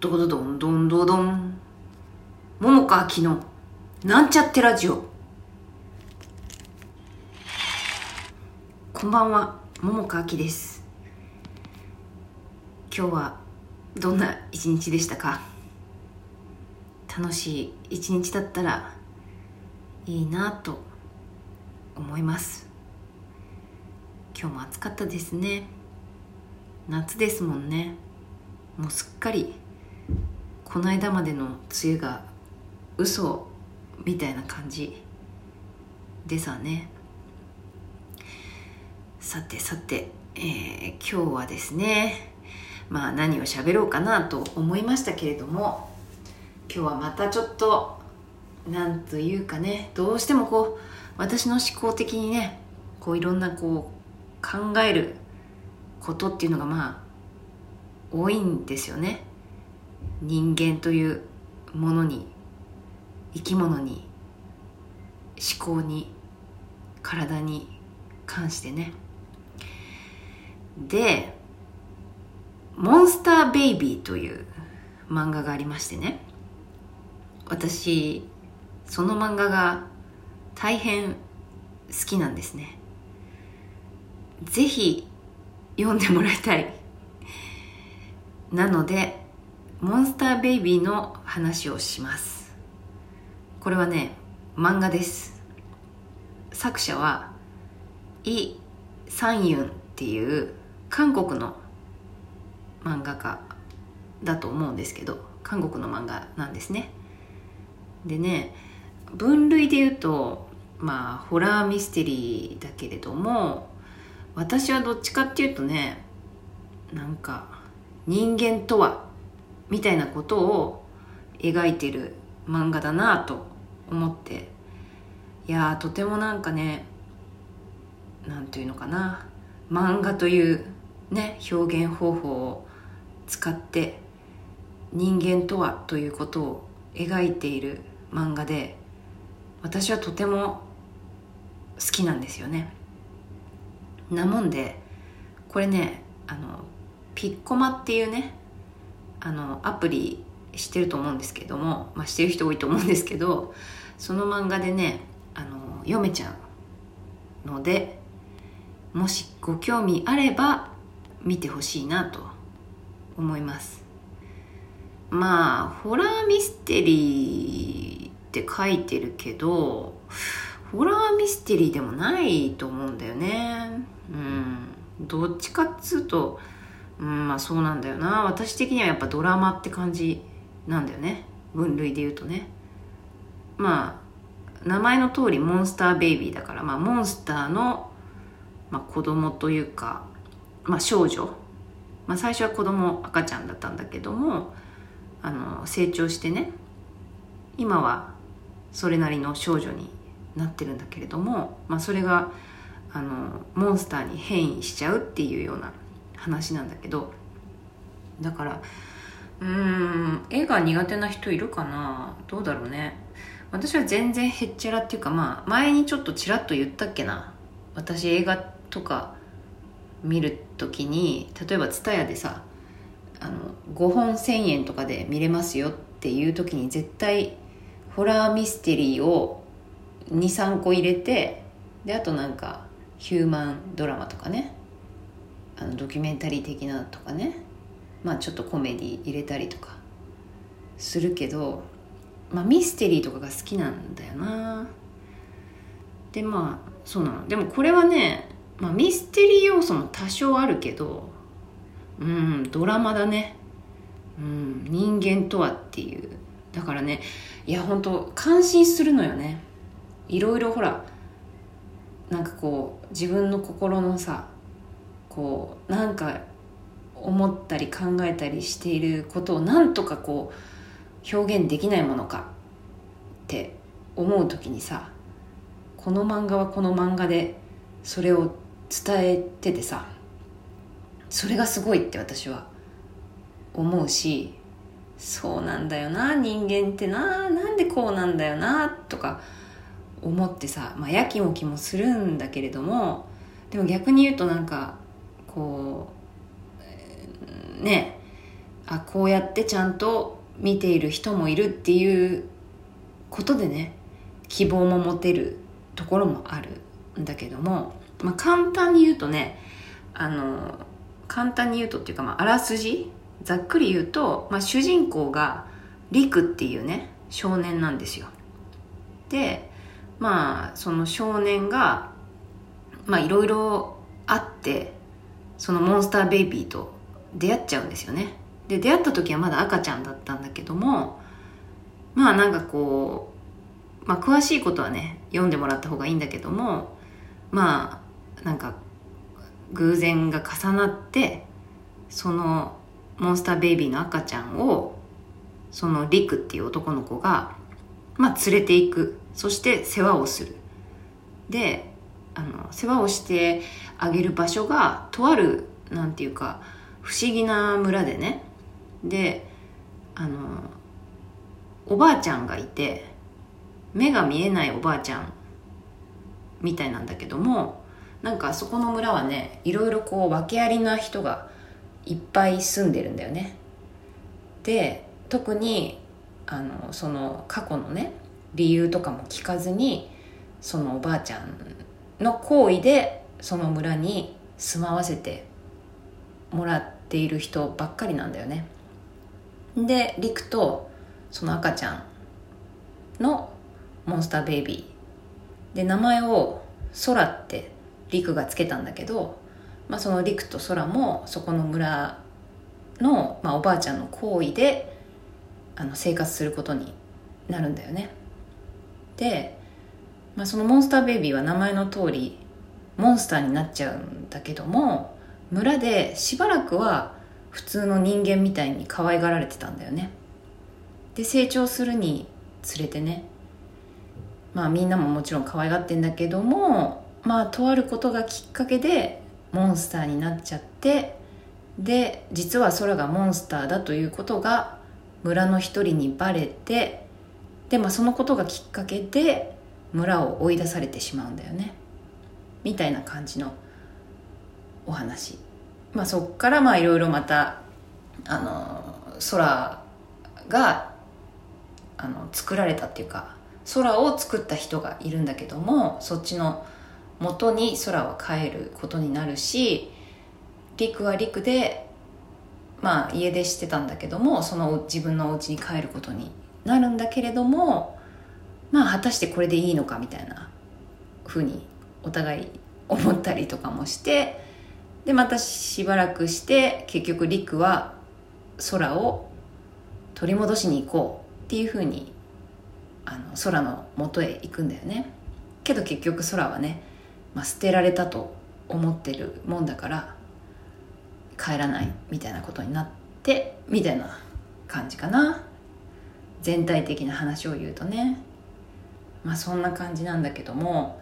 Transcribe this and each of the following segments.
ドドドンドンドドン桃川きのなんちゃってラジオ。こんばんは桃川きです。今日はどんな一日でしたか？楽しい一日だったらいいなと思います。今日も暑かったですね。夏ですもんね。もうすっかりこの間までの梅雨が嘘みたいな感じでさね。さてさて、えー、今日はですねまあ何を喋ろうかなと思いましたけれども今日はまたちょっとなんというかねどうしてもこう私の思考的にねこういろんなこう考えることっていうのがまあ多いんですよね。人間というものに生き物に思考に体に関してね。で「モンスターベイビー」という漫画がありましてね。私その漫画が大変好きなんですね。ぜひ読んでもらいたい。なのでモンスターベイビーの話をします。これはね漫画です。作者はイ・サンユンっていう韓国の漫画家だと思うんですけど韓国の漫画なんですね。でね分類で言うとまあホラーミステリーだけれども私はどっちかっていうとねなんか人間とはみたいなことを描いてる漫画だなと思って。いやとてもなんかねなんというのかな。漫画というね表現方法を使って人間とはということを描いている漫画で私はとても好きなんですよね。なもんでこれねあのピッコマっていうねあのアプリしてると思うんですけども、まあ、してる人多いと思うんですけどその漫画でねあの読めちゃうのでもしご興味あれば見てほしいなと思います。まあホラーミステリーって書いてるけどホラーミステリーでもないと思うんだよね。うん。どっちかっつうとうんまあそうなんだよな。私的にはやっぱドラマって感じなんだよね。分類で言うとね。まあ名前の通りモンスターベイビーだから、まあ、モンスターの、まあ、子供というか、まあ、少女、まあ、最初は子供赤ちゃんだったんだけどもあの成長してね今はそれなりの少女になってるんだけれども、まあ、それがあのモンスターに変異しちゃうっていうような話なんだけどだからうん絵が苦手な人いるかな？どうだろうね。私は全然へっちゃらっていうかまあ前にちょっとちらっと言ったっけな？私映画とか見る時に例えば TSUTAYA でさあの5本1000円とかで見れますよっていう時に絶対ホラーミステリーを23個入れてであとなんかヒューマンドラマとかね。あのドキュメンタリー的なとかね。まあちょっとコメディ入れたりとか。するけど、まあ、ミステリーとかが好きなんだよな。でまあそうなの。でもこれはね、まあ、ミステリー要素も多少あるけどうんドラマだね。うん人間とはっていう。だからねいや本当感心するのよね。いろいろほらなんかこう自分の心のさこうなんか思ったり考えたりしていることをなんとかこう表現できないものかって思う時にさこの漫画はこの漫画でそれを伝えててさそれがすごいって私は思うしそうなんだよな人間ってななんでこうなんだよなとか思ってさ、まあ、やきもきもするんだけれどもでも逆に言うとなんかこうねあこうやってちゃんと見ている人もいるっていうことでね希望も持てるところもあるんだけども、まあ、簡単に言うとねあの簡単に言うとっていうか、まあ、あらすじざっくり言うと、まあ、主人公がリクっていうね少年なんですよ。でまあその少年がまあいろいろあってそのモンスターベイビーと出会っちゃうんですよね。で出会った時はまだ赤ちゃんだったんだけどもまあなんかこう、まあ、詳しいことはね読んでもらった方がいいんだけどもまあなんか偶然が重なってそのモンスターベイビーの赤ちゃんをそのリクっていう男の子が、まあ、連れていく。そして世話をする。であの世話をしてあげる場所がとあるなんていうか不思議な村でね。であのおばあちゃんがいて目が見えないおばあちゃんみたいなんだけどもなんかそこの村はねいろいろこう訳ありな人がいっぱい住んでるんだよね。で特にあのその過去のね理由とかも聞かずにそのおばあちゃんの行為でその村に住まわせてもらっている人ばっかりなんだよね。でリクとその赤ちゃんのモンスターベイビー。で名前をソラってリクがつけたんだけど、まあ、そのリクとソラもそこの村の、まあ、おばあちゃんの行為であの生活することになるんだよね。で、まあ、そのモンスターベイビーは名前の通りモンスターになっちゃうんだけども村でしばらくは普通の人間みたいに可愛がられてたんだよね。で成長するにつれてね。まあみんなももちろん可愛がってんだけどもまあとあることがきっかけでモンスターになっちゃってで実は空がモンスターだということが村の一人にバレてでまあそのことがきっかけで村を追い出されてしまうんだよね。みたいな感じのお話。まあそっからまあいろいろまたあの空があの作られたっていうか空を作った人がいるんだけどもそっちの元に空は帰ることになるし陸は陸でまあ家出してたんだけどもその自分のお家に帰ることになるんだけれどもまあ果たしてこれでいいのかみたいなふうにお互い思ったりとかもしてでまたしばらくして結局陸は空を取り戻しに行こうっていうふうにあの空の元へ行くんだよね。けど結局空はね、まあ、捨てられたと思ってるもんだから帰らないみたいなことになってみたいな感じかな。全体的な話を言うとね。まあそんな感じなんだけども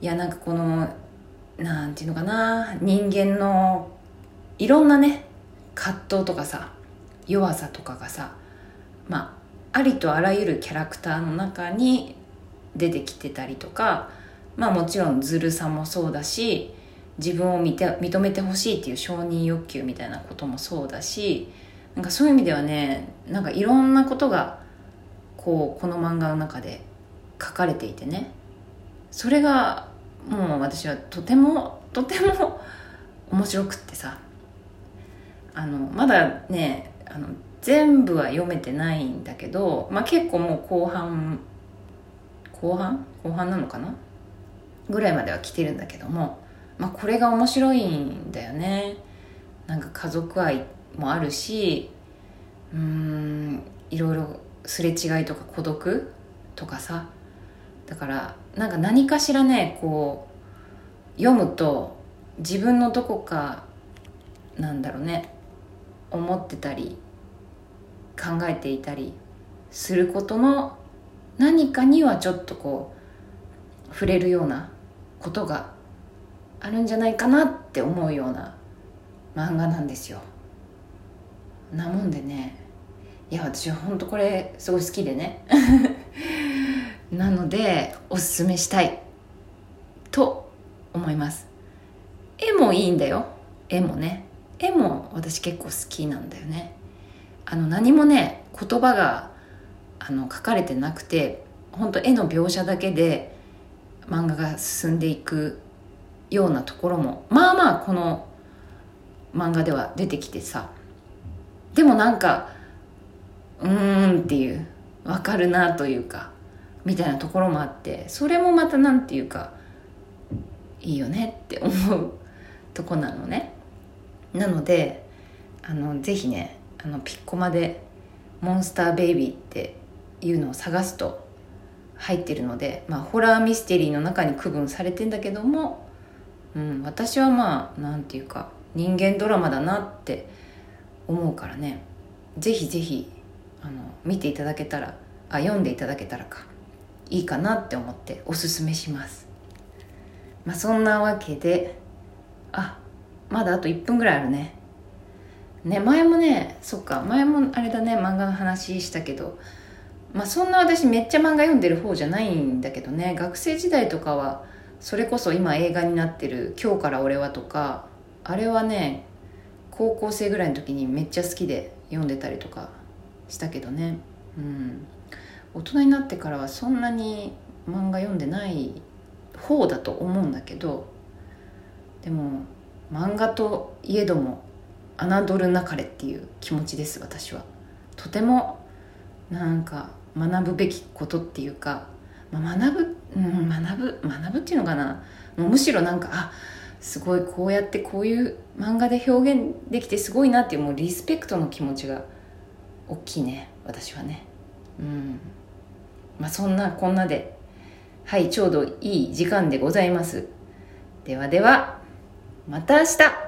いやなんかこのなんていうのかな人間のいろんなね葛藤とかさ弱さとかがさまあありとあらゆるキャラクターの中に出てきてたりとかまあもちろんずるさもそうだし自分を見て認めてほしいっていう承認欲求みたいなこともそうだしなんかそういう意味ではねなんかいろんなことがこうこの漫画の中で書かれていてね。それがもう私はとてもとても面白くってさ。あのまだねあの全部は読めてないんだけど、まあ、結構もう後半後半？後半なのかな？ぐらいまでは来てるんだけどもまあ、これが面白いんだよね。なんか家族愛もあるしうーんいろいろすれ違いとか孤独とかさ。だからなんか何かしらねこう読むと自分のどこかなんだろうね思ってたり考えていたりすることの何かにはちょっとこう触れるようなことがあるんじゃないかなって思うような漫画なんですよ。なもんでねいや私は本当これすごい好きでね。なのでおすすめしたい。と思います。絵もいいんだよ。絵もね。絵も私結構好きなんだよね。あの何もね言葉があの書かれてなくて本当絵の描写だけで漫画が進んでいくようなところもまあまあこの漫画では出てきてさ。でもなんかうーんっていうわかるなというか。みたいなところもあってそれもまたなんていうかいいよねって思うとこなのね。なのであのぜひねあのピッコマで「モンスターベイビー」っていうのを探すと入ってるので、まあ、ホラーミステリーの中に区分されてんだけども、うん、私はまあなんていうか人間ドラマだなって思うからね。ぜひぜひあの見ていただけたらあ読んでいただけたらか。いいかなって思っておすすめします。まあそんなわけであまだあと1分ぐらいあるね。ね前もねそっか前もあれだね漫画の話したけどまあそんな私めっちゃ漫画読んでる方じゃないんだけどね学生時代とかはそれこそ今映画になってる「今日から俺は」とかあれはね高校生ぐらいの時にめっちゃ好きで読んでたりとかしたけどね。うん。大人になってからはそんなに漫画読んでない方だと思うんだけどでも漫画といえども侮るなかれっていう気持ちです私は。とてもなんか学ぶべきことっていうか、まあ、学ぶ、うん、学ぶ学ぶっていうのかな。むしろなんかあすごいこうやってこういう漫画で表現できてすごいなっていうもうリスペクトの気持ちが大きいね私はね。うん。まあそんなこんなではいちょうどいい時間でございます。ではではまた明日。